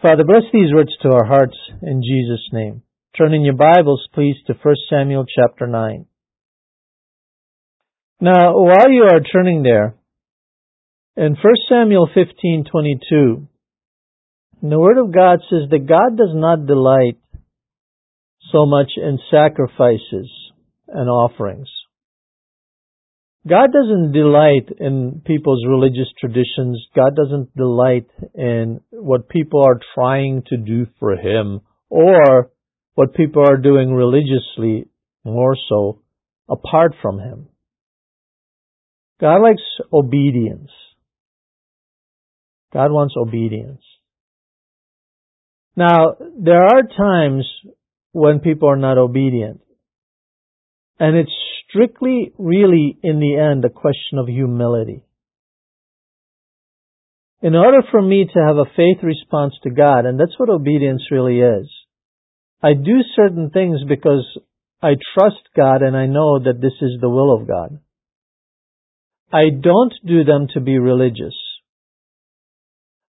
Father, bless these words to our hearts in Jesus' name. Turn in your Bibles, please, to 1 Samuel chapter 9. Now, while you are turning there, in 1 Samuel 15:22, the Word of God says that God does not delight so much in sacrifices and offerings. God doesn't delight in people's religious traditions. God doesn't delight in what people are trying to do for Him or what people are doing religiously more so apart from Him. God likes obedience. God wants obedience. Now, there are times when people are not obedient. And it's strictly, really, in the end, a question of humility. In order for me to have a faith response to God, and that's what obedience really is, I do certain things because I trust God and I know that this is the will of God. I don't do them to be religious.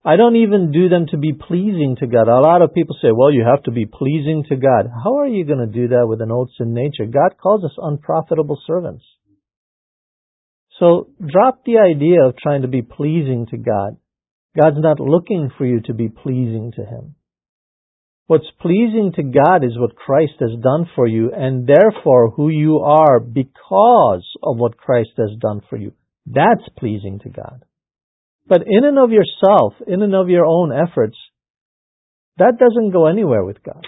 I don't even do them to be pleasing to God. A lot of people say, well, you have to be pleasing to God. How are you going to do that with an old sin nature? God calls us unprofitable servants. So drop the idea of trying to be pleasing to God. God's not looking for you to be pleasing to Him. What's pleasing to God is what Christ has done for you and therefore who you are because of what Christ has done for you. That's pleasing to God. But in and of yourself, in and of your own efforts, that doesn't go anywhere with God.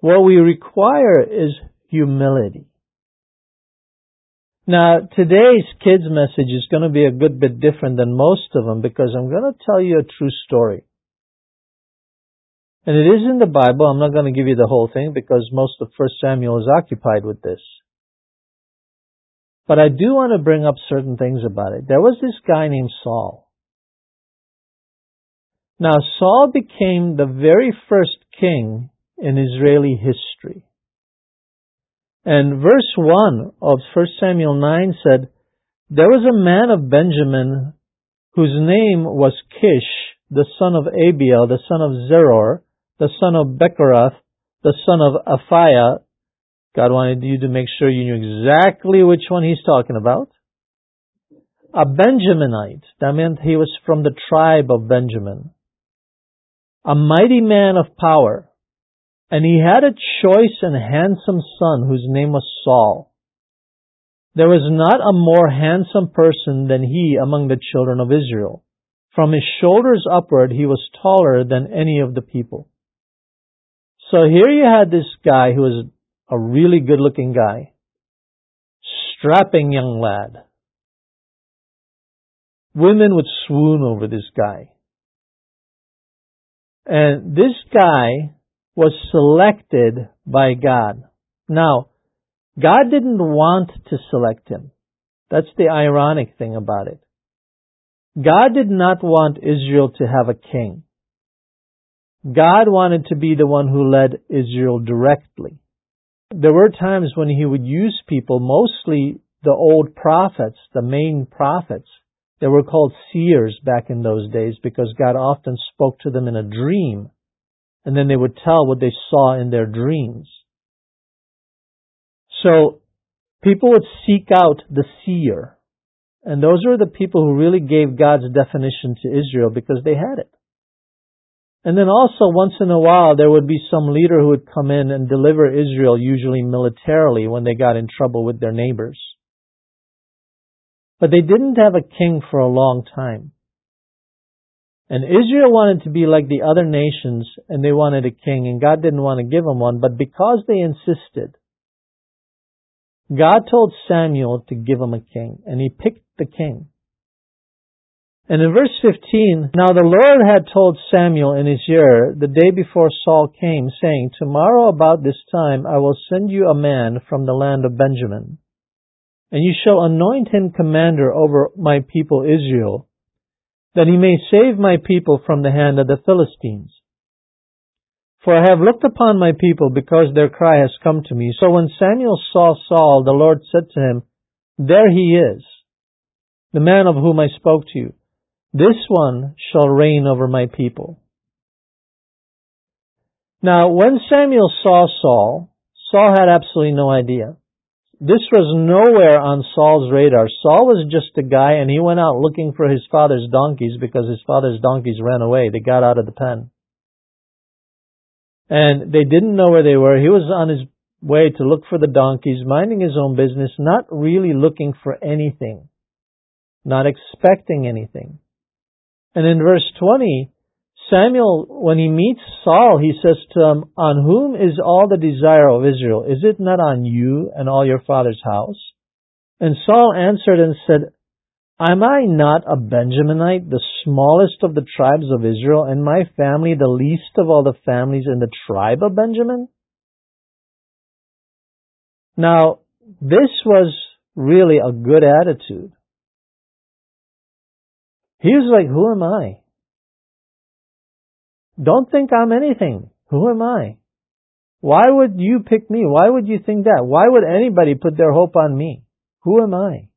What we require is humility. Now, today's kids message is going to be a good bit different than most of them because I'm going to tell you a true story. And it is in the Bible. I'm not going to give you the whole thing because most of 1 Samuel is occupied with this. But I do want to bring up certain things about it. There was this guy named Saul. Now, Saul became the very first king in Israeli history. And verse 1 of 1 Samuel 9 said, There was a man of Benjamin whose name was Kish, the son of Abiel, the son of Zeror, the son of Bechorath, the son of Aphiah, God wanted you to make sure you knew exactly which one he's talking about. A Benjaminite. That meant he was from the tribe of Benjamin. A mighty man of power. And he had a choice and handsome son whose name was Saul. There was not a more handsome person than he among the children of Israel. From his shoulders upward, he was taller than any of the people. So here you had this guy who was a really good looking guy, strapping young lad. Women would swoon over this guy. And this guy was selected by God. Now, God didn't want to select him. That's the ironic thing about it. God did not want Israel to have a king. God wanted to be the one who led Israel directly there were times when he would use people, mostly the old prophets, the main prophets. They were called seers back in those days because God often spoke to them in a dream, and then they would tell what they saw in their dreams. So people would seek out the seer, and those were the people who really gave God's definition to Israel because they had it. And then also, once in a while, there would be some leader who would come in and deliver Israel, usually militarily, when they got in trouble with their neighbors. But they didn't have a king for a long time. And Israel wanted to be like the other nations, and they wanted a king, and God didn't want to give them one, but because they insisted, God told Samuel to give them a king, and he picked the king. And in verse 15, now the Lord had told Samuel in his ear the day before Saul came, saying, Tomorrow about this time I will send you a man from the land of Benjamin, and you shall anoint him commander over my people Israel, that he may save my people from the hand of the Philistines. For I have looked upon my people because their cry has come to me. So when Samuel saw Saul, the Lord said to him, There he is, the man of whom I spoke to you. This one shall reign over my people. Now, when Samuel saw Saul, Saul had absolutely no idea. This was nowhere on Saul's radar. Saul was just a guy and he went out looking for his father's donkeys because his father's donkeys ran away. They got out of the pen. And they didn't know where they were. He was on his way to look for the donkeys, minding his own business, not really looking for anything, not expecting anything. And in verse 20, Samuel, when he meets Saul, he says to him, On whom is all the desire of Israel? Is it not on you and all your father's house? And Saul answered and said, Am I not a Benjaminite, the smallest of the tribes of Israel, and my family the least of all the families in the tribe of Benjamin? Now, this was really a good attitude. He was like, Who am I? Don't think I'm anything. Who am I? Why would you pick me? Why would you think that? Why would anybody put their hope on me? Who am I?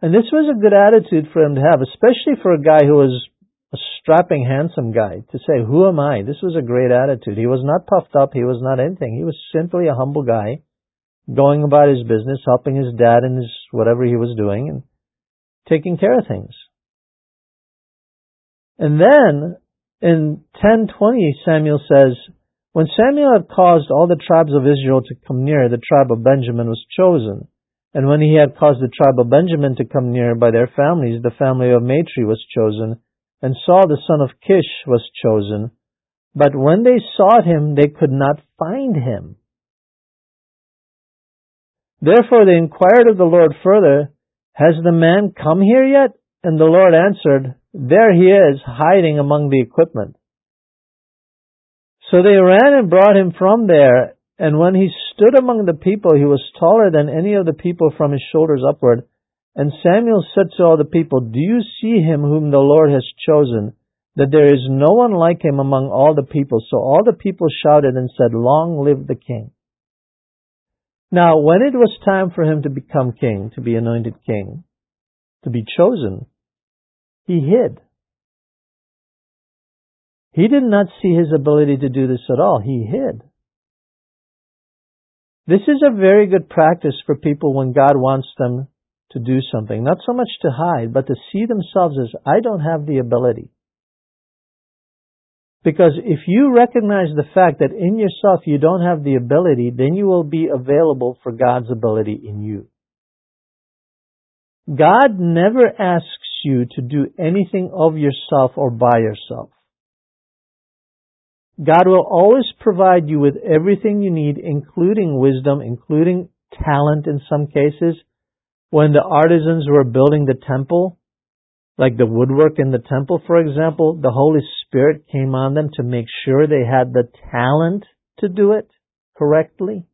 And this was a good attitude for him to have, especially for a guy who was a strapping, handsome guy, to say, Who am I? This was a great attitude. He was not puffed up. He was not anything. He was simply a humble guy going about his business, helping his dad in his whatever he was doing and taking care of things. And then in 10:20 Samuel says, when Samuel had caused all the tribes of Israel to come near, the tribe of Benjamin was chosen. And when he had caused the tribe of Benjamin to come near by their families, the family of Matri was chosen, and Saul the son of Kish was chosen. But when they sought him, they could not find him. Therefore they inquired of the Lord further, Has the man come here yet? And the Lord answered, There he is, hiding among the equipment. So they ran and brought him from there, and when he stood among the people, he was taller than any of the people from his shoulders upward. And Samuel said to all the people, Do you see him whom the Lord has chosen, that there is no one like him among all the people? So all the people shouted and said, Long live the king. Now, when it was time for him to become king, to be anointed king, to be chosen, he hid. He did not see his ability to do this at all. He hid. This is a very good practice for people when God wants them to do something. Not so much to hide, but to see themselves as, I don't have the ability. Because if you recognize the fact that in yourself you don't have the ability, then you will be available for God's ability in you. God never asks you to do anything of yourself or by yourself. God will always provide you with everything you need, including wisdom, including talent in some cases. When the artisans were building the temple, like the woodwork in the temple, for example, the Holy Spirit came on them to make sure they had the talent to do it correctly.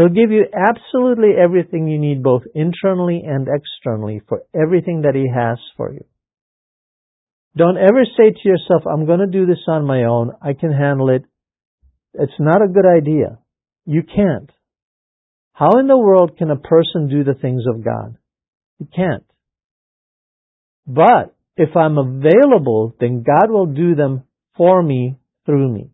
He'll give you absolutely everything you need, both internally and externally, for everything that He has for you. Don't ever say to yourself, I'm going to do this on my own. I can handle it. It's not a good idea. You can't. How in the world can a person do the things of God? You can't. But if I'm available, then God will do them for me through me.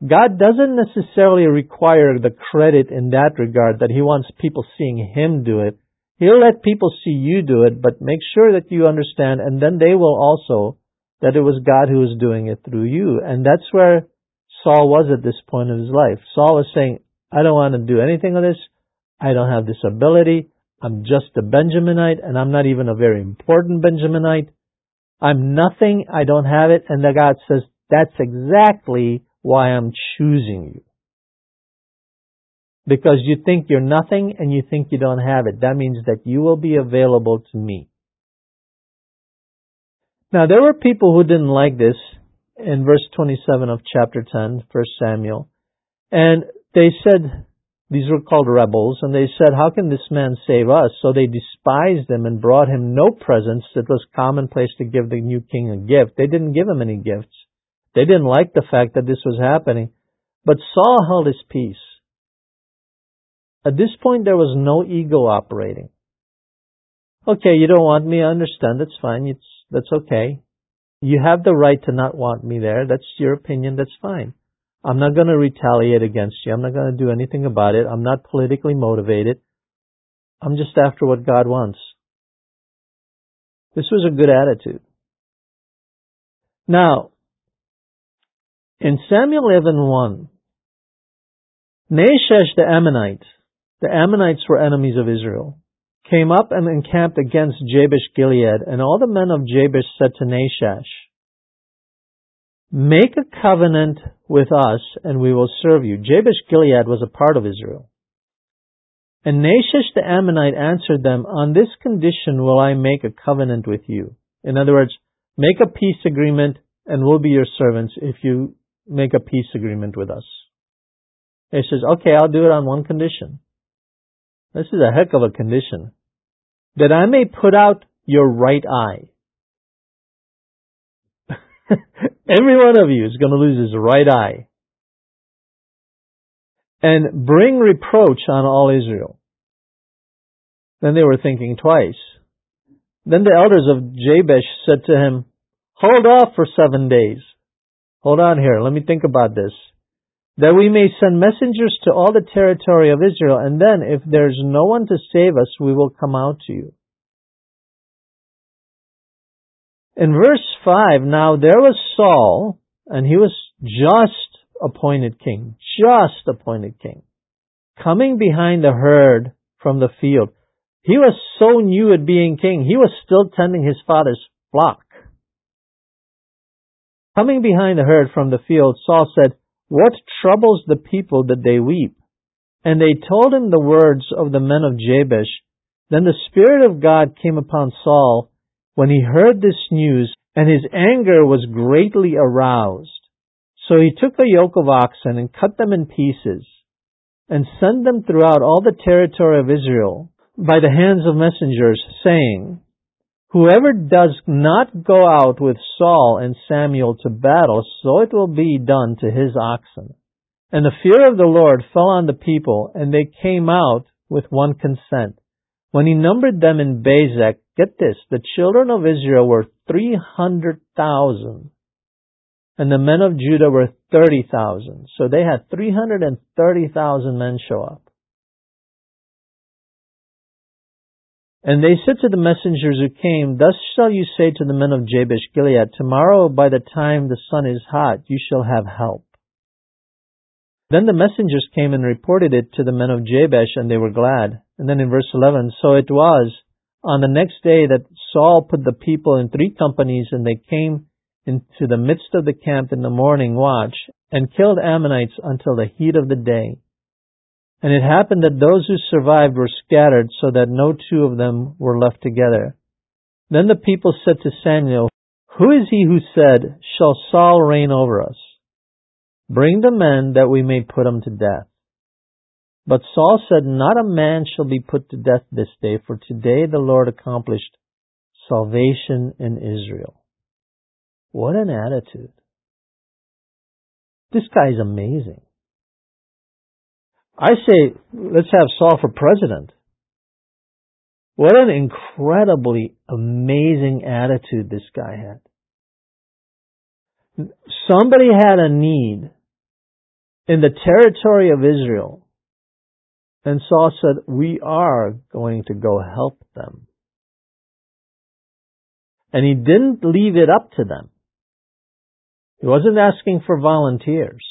God doesn't necessarily require the credit in that regard that He wants people seeing Him do it. He'll let people see you do it, but make sure that you understand, and then they will also that it was God who was doing it through you. And that's where Saul was at this point of his life. Saul was saying, I don't want to do anything of this. I don't have this ability. I'm just a Benjaminite, and I'm not even a very important Benjaminite. I'm nothing. I don't have it. And the God says, that's exactly why I'm choosing you. Because you think you're nothing and you think you don't have it. That means that you will be available to me. Now there were people who didn't like this in verse 27 of chapter 10, 1 Samuel. And they said, these were called rebels, and they said, How can this man save us? So they despised him and brought him no presents. It was commonplace to give the new king a gift. They didn't give him any gifts. They didn't like the fact that this was happening. But Saul held his peace. At this point, there was no ego operating. Okay, you don't want me, I understand, that's fine, it's, that's okay. You have the right to not want me there. That's your opinion. That's fine. I'm not going to retaliate against you. I'm not going to do anything about it. I'm not politically motivated. I'm just after what God wants. This was a good attitude. Now, in Samuel 11:1, Nahash the Ammonite, the Ammonites were enemies of Israel, came up and encamped against Jabesh Gilead, and all the men of Jabesh said to Nahash, Make a covenant with us, and we will serve you. Jabesh Gilead was a part of Israel. And Nahash the Ammonite answered them, On this condition will I make a covenant with you. In other words, make a peace agreement, and we'll be your servants if you make a peace agreement with us. He says, okay, I'll do it on one condition. This is a heck of a condition. That I may put out your right eye. Every one of you is going to lose his right eye. And bring reproach on all Israel. Then they were thinking twice. Then the elders of Jabesh said to him, Hold off for seven days. Hold on here, let me think about this. That we may send messengers to all the territory of Israel, and then, if there's no one to save us, we will come out to you. In verse 5, now there was Saul, and he was just appointed king, just appointed king, coming behind the herd from the field. He was so new at being king, he was still tending his father's flock. Coming behind the herd from the field, Saul said, What troubles the people that they weep? And they told him the words of the men of Jabesh. Then the Spirit of God came upon Saul when he heard this news, and his anger was greatly aroused. So he took a yoke of oxen and cut them in pieces, and sent them throughout all the territory of Israel by the hands of messengers, saying, Whoever does not go out with Saul and Samuel to battle, so it will be done to his oxen. And the fear of the Lord fell on the people, and they came out with one consent. When he numbered them in Bezek, get this, the children of Israel were 300,000, and the men of Judah were 30,000. So they had 330,000 men show up. And they said to the messengers who came, Thus shall you say to the men of Jabesh Gilead, Tomorrow by the time the sun is hot, you shall have help. Then the messengers came and reported it to the men of Jabesh, and they were glad. And then in verse 11, So it was on the next day that Saul put the people in three companies, and they came into the midst of the camp in the morning watch, and killed Ammonites until the heat of the day. And it happened that those who survived were scattered so that no two of them were left together. Then the people said to Samuel, Who is he who said, Shall Saul reign over us? Bring the men that we may put him to death. But Saul said, Not a man shall be put to death this day, for today the Lord accomplished salvation in Israel. What an attitude. This guy is amazing. I say, let's have Saul for president. What an incredibly amazing attitude this guy had. Somebody had a need in the territory of Israel, and Saul said, We are going to go help them. And he didn't leave it up to them. He wasn't asking for volunteers.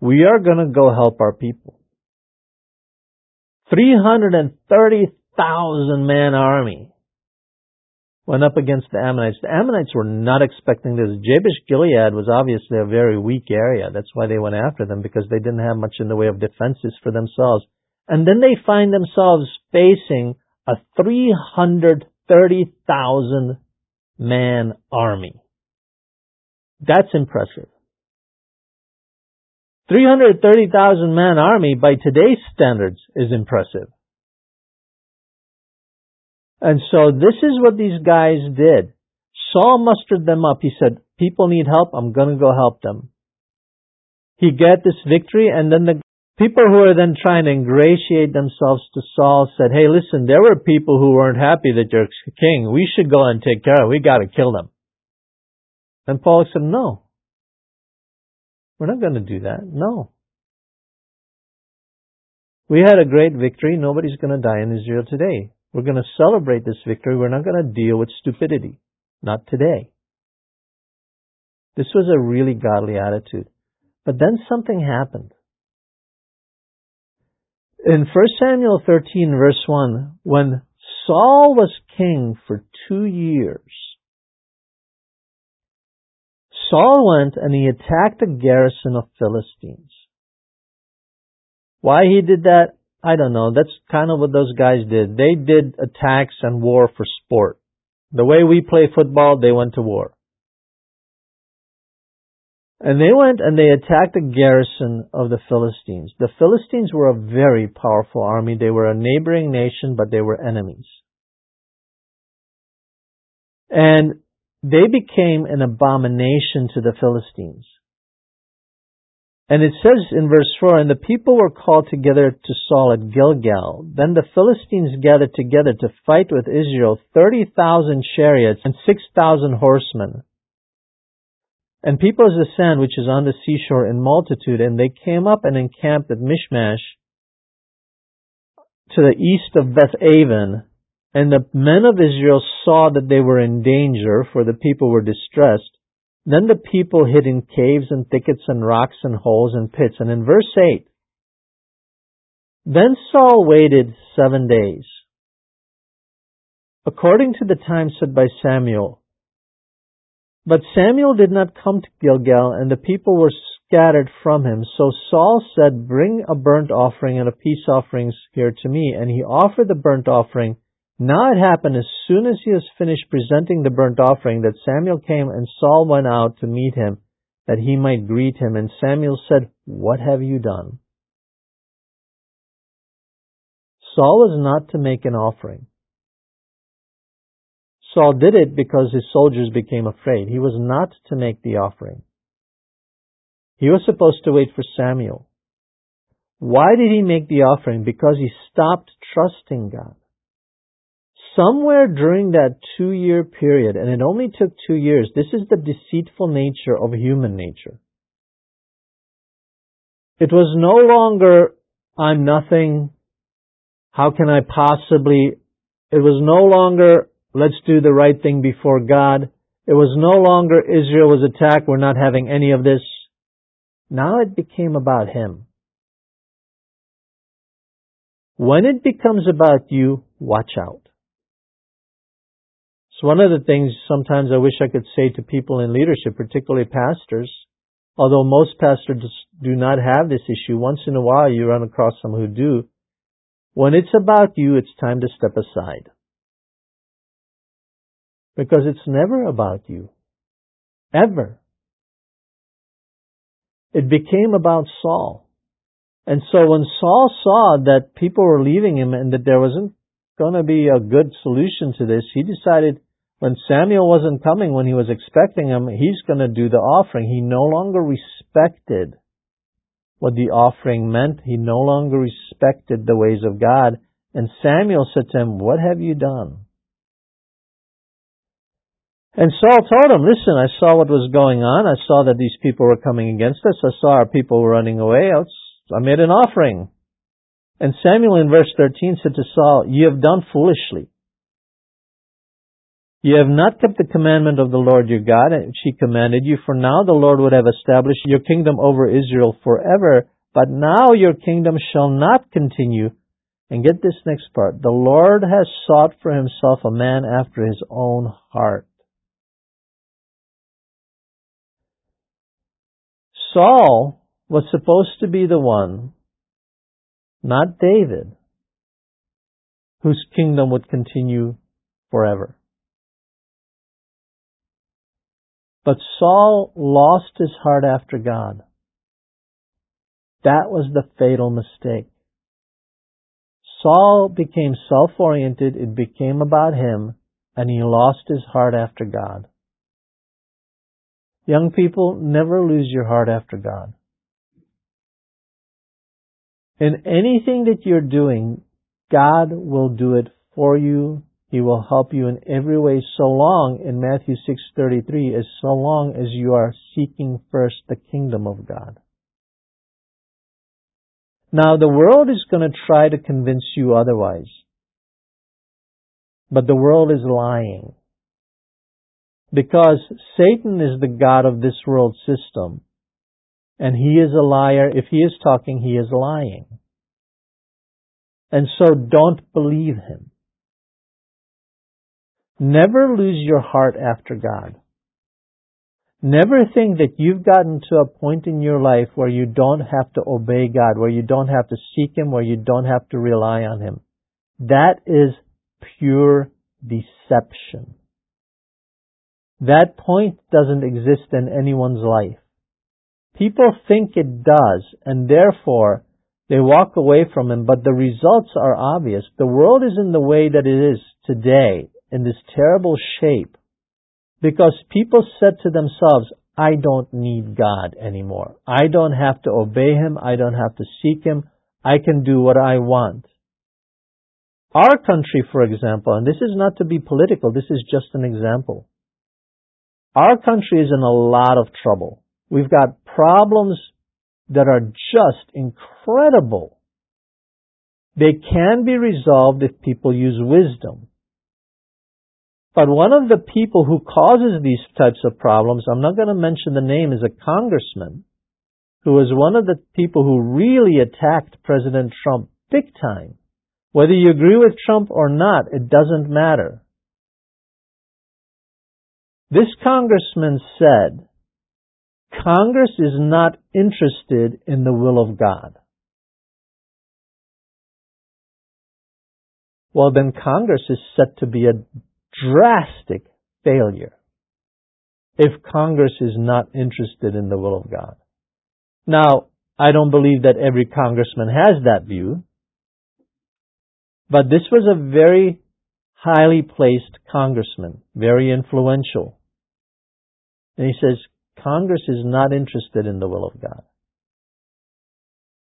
We are going to go help our people. 330,000 man army went up against the Ammonites. The Ammonites were not expecting this. Jabesh Gilead was obviously a very weak area. That's why they went after them because they didn't have much in the way of defenses for themselves. And then they find themselves facing a 330,000 man army. That's impressive. 330,000 man army by today's standards is impressive. And so this is what these guys did. Saul mustered them up. He said, people need help. I'm going to go help them. He got this victory and then the people who were then trying to ingratiate themselves to Saul said, hey, listen, there were people who weren't happy that you're king. We should go and take care of. We got to kill them. And Paul said, no. We're not going to do that. No. We had a great victory. Nobody's going to die in Israel today. We're going to celebrate this victory. We're not going to deal with stupidity. Not today. This was a really godly attitude. But then something happened. In 1 Samuel 13 verse 1, when Saul was king for two years, Saul went and he attacked a garrison of Philistines. Why he did that, I don't know. That's kind of what those guys did. They did attacks and war for sport. The way we play football, they went to war. And they went and they attacked the garrison of the Philistines. The Philistines were a very powerful army. They were a neighboring nation, but they were enemies. And they became an abomination to the Philistines. And it says in verse 4, And the people were called together to Saul at Gilgal. Then the Philistines gathered together to fight with Israel 30,000 chariots and 6,000 horsemen. And people as the sand which is on the seashore in multitude, and they came up and encamped at Michmash to the east of Beth Aven. And the men of Israel saw that they were in danger, for the people were distressed. Then the people hid in caves and thickets and rocks and holes and pits. And in verse 8, then Saul waited seven days, according to the time set by Samuel, but Samuel did not come to Gilgal, and the people were scattered from him. So Saul said, Bring a burnt offering and a peace offering here to me. And he offered the burnt offering. Now it happened as soon as he was finished presenting the burnt offering that Samuel came and Saul went out to meet him that he might greet him. And Samuel said, What have you done? Saul was not to make an offering. Saul did it because his soldiers became afraid. He was not to make the offering. He was supposed to wait for Samuel. Why did he make the offering? Because he stopped trusting God. Somewhere during that two year period, and it only took two years, this is the deceitful nature of human nature. It was no longer, I'm nothing, how can I possibly, it was no longer, let's do the right thing before God. It was no longer Israel was attacked, we're not having any of this. Now it became about him. When it becomes about you, watch out. It's one of the things sometimes I wish I could say to people in leadership, particularly pastors. Although most pastors do not have this issue, once in a while you run across some who do. When it's about you, it's time to step aside. Because it's never about you. Ever. It became about Saul. And so when Saul saw that people were leaving him and that there wasn't going to be a good solution to this, he decided when Samuel wasn't coming, when he was expecting him, he's going to do the offering. He no longer respected what the offering meant. He no longer respected the ways of God. And Samuel said to him, What have you done? And Saul told him, listen, I saw what was going on. I saw that these people were coming against us. I saw our people were running away. I made an offering. And Samuel in verse 13 said to Saul, You have done foolishly. You have not kept the commandment of the Lord your God, which he commanded you, for now the Lord would have established your kingdom over Israel forever, but now your kingdom shall not continue. And get this next part. The Lord has sought for himself a man after his own heart. Saul was supposed to be the one, not David, whose kingdom would continue forever. But Saul lost his heart after God. That was the fatal mistake. Saul became self-oriented, it became about him, and he lost his heart after God. Young people, never lose your heart after God. In anything that you're doing, God will do it for you He will help you in every way so long in Matthew 6:33 as so long as you are seeking first the kingdom of God. Now the world is going to try to convince you otherwise. But the world is lying. Because Satan is the God of this world system. And he is a liar. If he is talking, he is lying. And so don't believe him. Never lose your heart after God. Never think that you've gotten to a point in your life where you don't have to obey God, where you don't have to seek Him, where you don't have to rely on Him. That is pure deception. That point doesn't exist in anyone's life. People think it does, and therefore they walk away from Him, but the results are obvious. The world is in the way that it is today, in this terrible shape, because people said to themselves, I don't need God anymore. I don't have to obey Him. I don't have to seek Him. I can do what I want. Our country, for example, and this is not to be political, this is just an example. Our country is in a lot of trouble. We've got problems that are just incredible. They can be resolved if people use wisdom. But one of the people who causes these types of problems, I'm not going to mention the name, is a congressman who was one of the people who really attacked President Trump big time. Whether you agree with Trump or not, it doesn't matter. This congressman said, Congress is not interested in the will of God. Well, then Congress is set to be a drastic failure if Congress is not interested in the will of God. Now, I don't believe that every congressman has that view, but this was a very highly placed congressman, very influential. And he says, Congress is not interested in the will of God.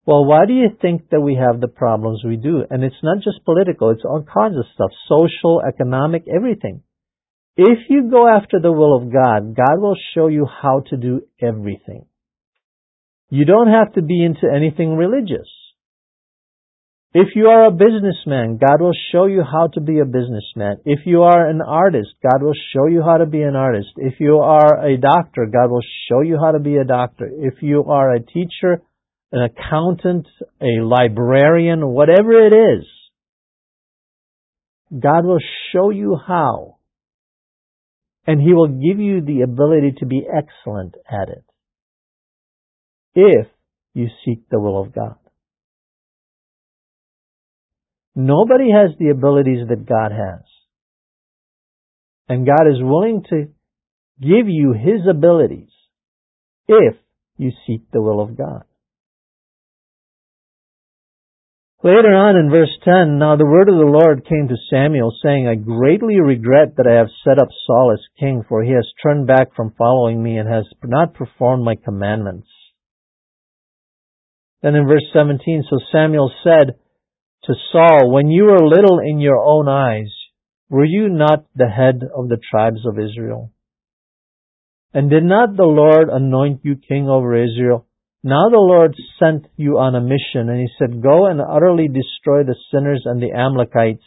Well, why do you think that we have the problems we do? And it's not just political, it's all kinds of stuff, social, economic, everything. If you go after the will of God, God will show you how to do everything. You don't have to be into anything religious. If you are a businessman, God will show you how to be a businessman. If you are an artist, God will show you how to be an artist. If you are a doctor, God will show you how to be a doctor. If you are a teacher, an accountant, a librarian, whatever it is, God will show you how. And He will give you the ability to be excellent at it. If you seek the will of God. Nobody has the abilities that God has. And God is willing to give you His abilities if you seek the will of God. Later on in verse 10, now the word of the Lord came to Samuel saying, I greatly regret that I have set up Saul as king, for he has turned back from following me and has not performed my commandments. Then in verse 17, so Samuel said, to Saul, When you were little in your own eyes, were you not the head of the tribes of Israel? And did not the Lord anoint you king over Israel? Now the Lord sent you on a mission, and he said, Go and utterly destroy the sinners and the Amalekites,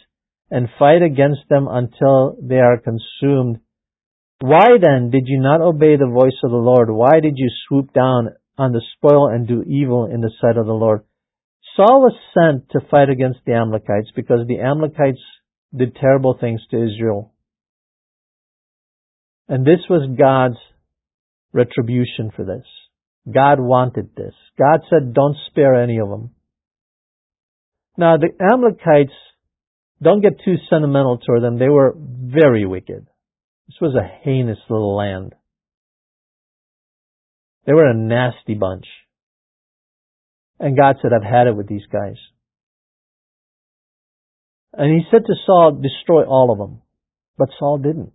and fight against them until they are consumed. Why then did you not obey the voice of the Lord? Why did you swoop down on the spoil and do evil in the sight of the Lord? Saul was sent to fight against the Amalekites because the Amalekites did terrible things to Israel. And this was God's retribution for this. God wanted this. God said, don't spare any of them. Now, the Amalekites, don't get too sentimental toward them. They were very wicked. This was a heinous little land. They were a nasty bunch. And God said, I've had it with these guys. And he said to Saul, destroy all of them. But Saul didn't.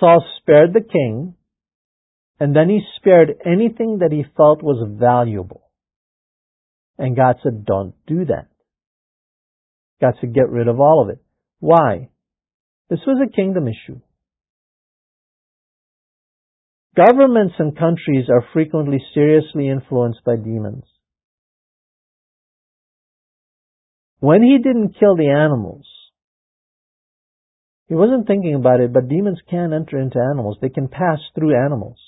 Saul spared the king, and then he spared anything that he felt was valuable. And God said, don't do that. God said, get rid of all of it. Why? This was a kingdom issue. Governments and countries are frequently seriously influenced by demons. When he didn't kill the animals, he wasn't thinking about it, but demons can enter into animals. They can pass through animals.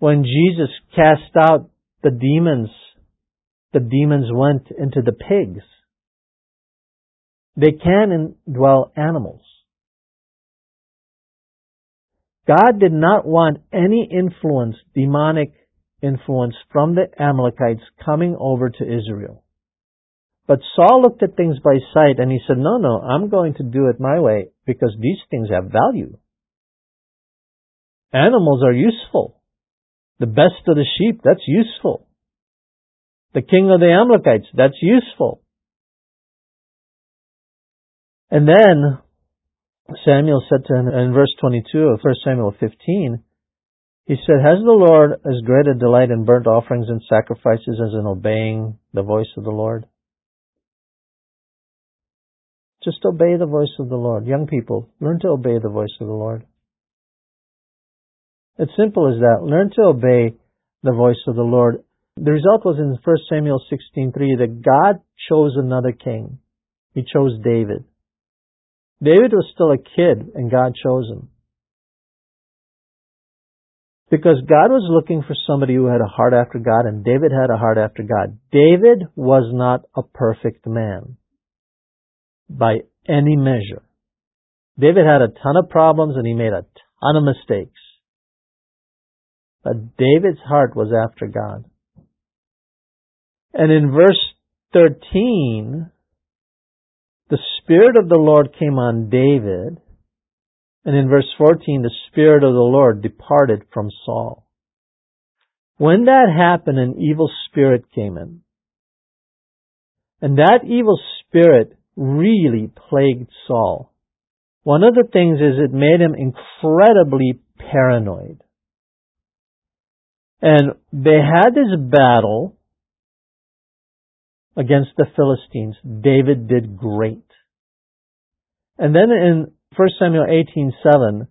When Jesus cast out the demons, the demons went into the pigs. They can indwell animals. God did not want any influence, demonic influence from the Amalekites coming over to Israel. But Saul looked at things by sight and he said, no, no, I'm going to do it my way because these things have value. Animals are useful. The best of the sheep, that's useful. The king of the Amalekites, that's useful. And then Samuel said to him in verse 22 of 1 Samuel 15, he said, Has the Lord as great a delight in burnt offerings and sacrifices as in obeying the voice of the Lord? Just obey the voice of the Lord. Young people, learn to obey the voice of the Lord. It's simple as that. Learn to obey the voice of the Lord. The result was in 1 Samuel 16:3 that God chose another king. He chose David. David was still a kid and God chose him. Because God was looking for somebody who had a heart after God and David had a heart after God. David was not a perfect man by any measure. David had a ton of problems and he made a ton of mistakes. But David's heart was after God. And in verse 13, the Spirit of the Lord came on David. And in verse 14, the Spirit of the Lord departed from Saul. When that happened, an evil spirit came in. And that evil spirit really plagued Saul. One of the things is it made him incredibly paranoid. And they had this battle against the Philistines. David did great. And then in 1 Samuel 18:7,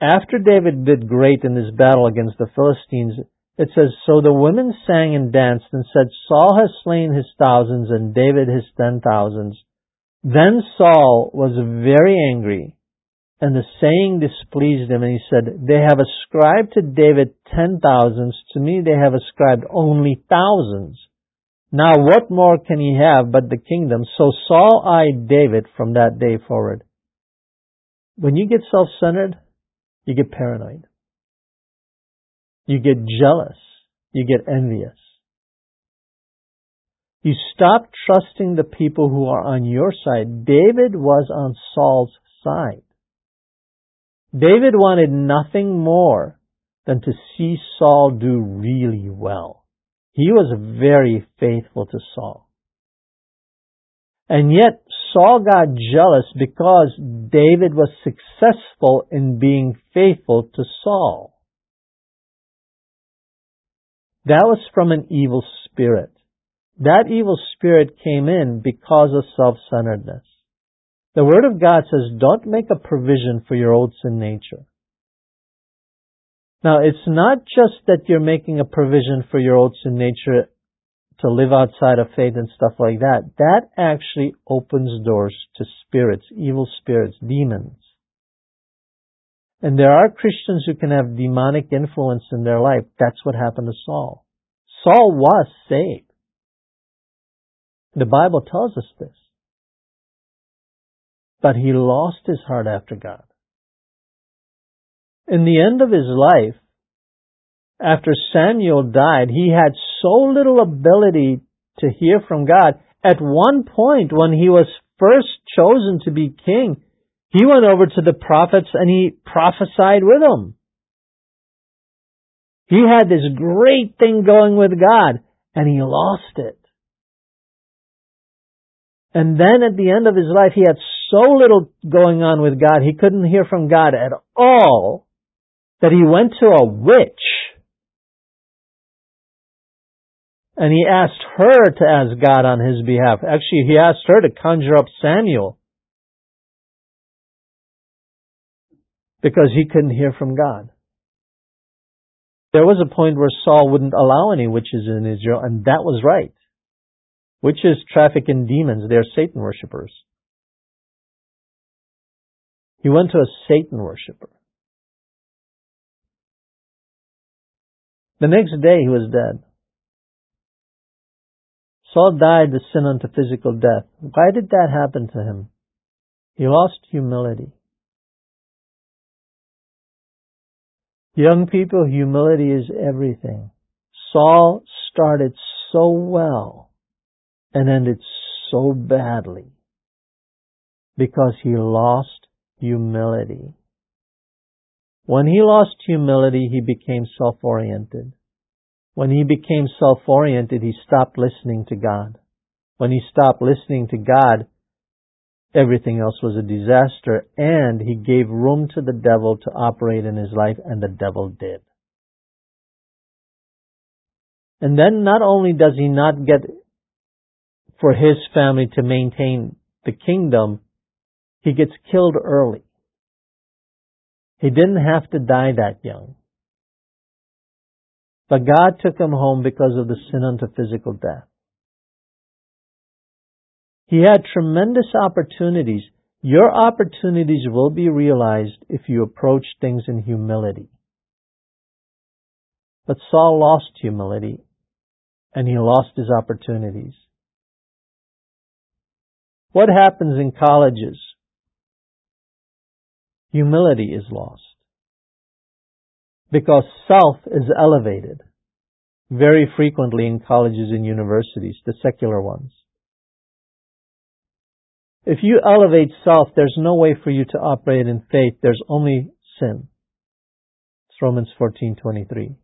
after David did great in this battle against the Philistines, it says, So the women sang and danced and said, Saul has slain his thousands and David his ten thousands. Then Saul was very angry, and the saying displeased him, and he said, They have ascribed to David ten thousands, to me they have ascribed only thousands. Now what more can he have but the kingdom? So Saul eyed David from that day forward. When you get self-centered, you get paranoid. You get jealous. You get envious. You stop trusting the people who are on your side. David was on Saul's side. David wanted nothing more than to see Saul do really well. He was very faithful to Saul. And yet Saul got jealous because David was successful in being faithful to Saul. That was from an evil spirit. That evil spirit came in because of self-centeredness. The Word of God says, don't make a provision for your old sin nature. Now, it's not just that you're making a provision for your old sin nature to live outside of faith and stuff like that. That actually opens doors to spirits, evil spirits, demons. And there are Christians who can have demonic influence in their life. That's what happened to Saul. Saul was saved. The Bible tells us this. But he lost his heart after God. In the end of his life, after Samuel died, he had so little ability to hear from God. At one point, when he was first chosen to be king, he went over to the prophets and he prophesied with them. He had this great thing going with God and he lost it. And then at the end of his life, he had so little going on with God, he couldn't hear from God at all, that he went to a witch and he asked her to ask God on his behalf. Actually, he asked her to conjure up Samuel. because he couldn't hear from God. There was a point where Saul wouldn't allow any witches in Israel, and that was right. Witches traffic in demons, they're Satan worshippers. He went to a Satan worshipper. The next day he was dead. Saul died the sin unto physical death. Why did that happen to him? He lost humility. Young people, humility is everything. Saul started so well and ended so badly because he lost humility. When he lost humility, he became self-oriented. When he became self-oriented, he stopped listening to God. When he stopped listening to God, everything else was a disaster and he gave room to the devil to operate in his life and the devil did. And then not only does he not get for his family to maintain the kingdom, he gets killed early. He didn't have to die that young. But God took him home because of the sin unto physical death. He had tremendous opportunities. Your opportunities will be realized if you approach things in humility. But Saul lost humility and he lost his opportunities. What happens in colleges? Humility is lost. Because self is elevated very frequently in colleges and universities, the secular ones. If you elevate self, there's no way for you to operate in faith. There's only sin. It's Romans 14:23.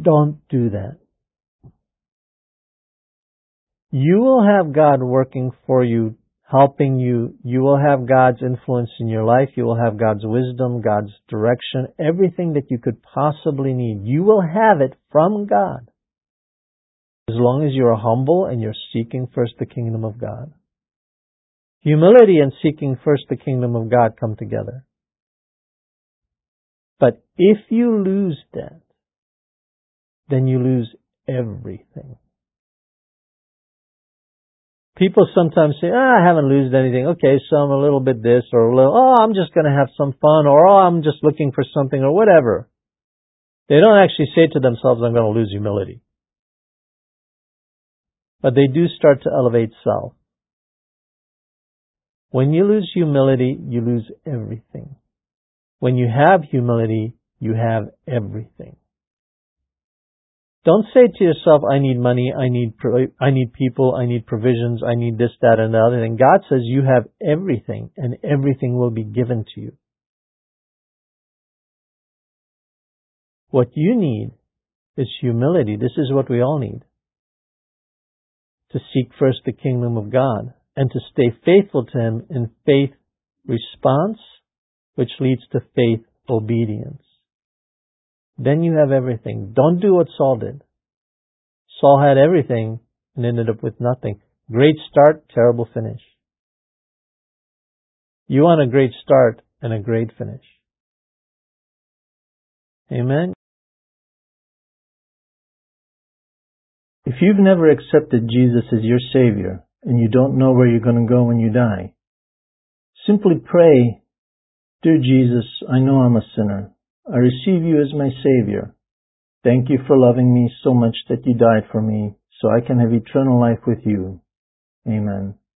Don't do that. You will have God working for you, helping you. You will have God's influence in your life. You will have God's wisdom, God's direction, everything that you could possibly need. You will have it from God. As long as you are humble and you're seeking first the kingdom of God. Humility and seeking first the kingdom of God come together. But if you lose that, then you lose everything. People sometimes say, ah, I haven't lost anything. Okay, so I'm a little bit this or a little, oh, I'm just going to have some fun or oh, I'm just looking for something or whatever. They don't actually say to themselves, I'm going to lose humility. But they do start to elevate self. When you lose humility, you lose everything. When you have humility, you have everything. Don't say to yourself, I need money, I need, I need people, I need provisions, I need this, that, and the other thing. God says you have everything and everything will be given to you. What you need is humility. This is what we all need to seek first the kingdom of God and to stay faithful to Him in faith response, which leads to faith obedience. Then you have everything. Don't do what Saul did. Saul had everything and ended up with nothing. Great start, terrible finish. You want a great start and a great finish. Amen. If you've never accepted Jesus as your Savior and you don't know where you're going to go when you die, simply pray, Dear Jesus, I know I'm a sinner. I receive you as my Savior. Thank you for loving me so much that you died for me so I can have eternal life with you. Amen.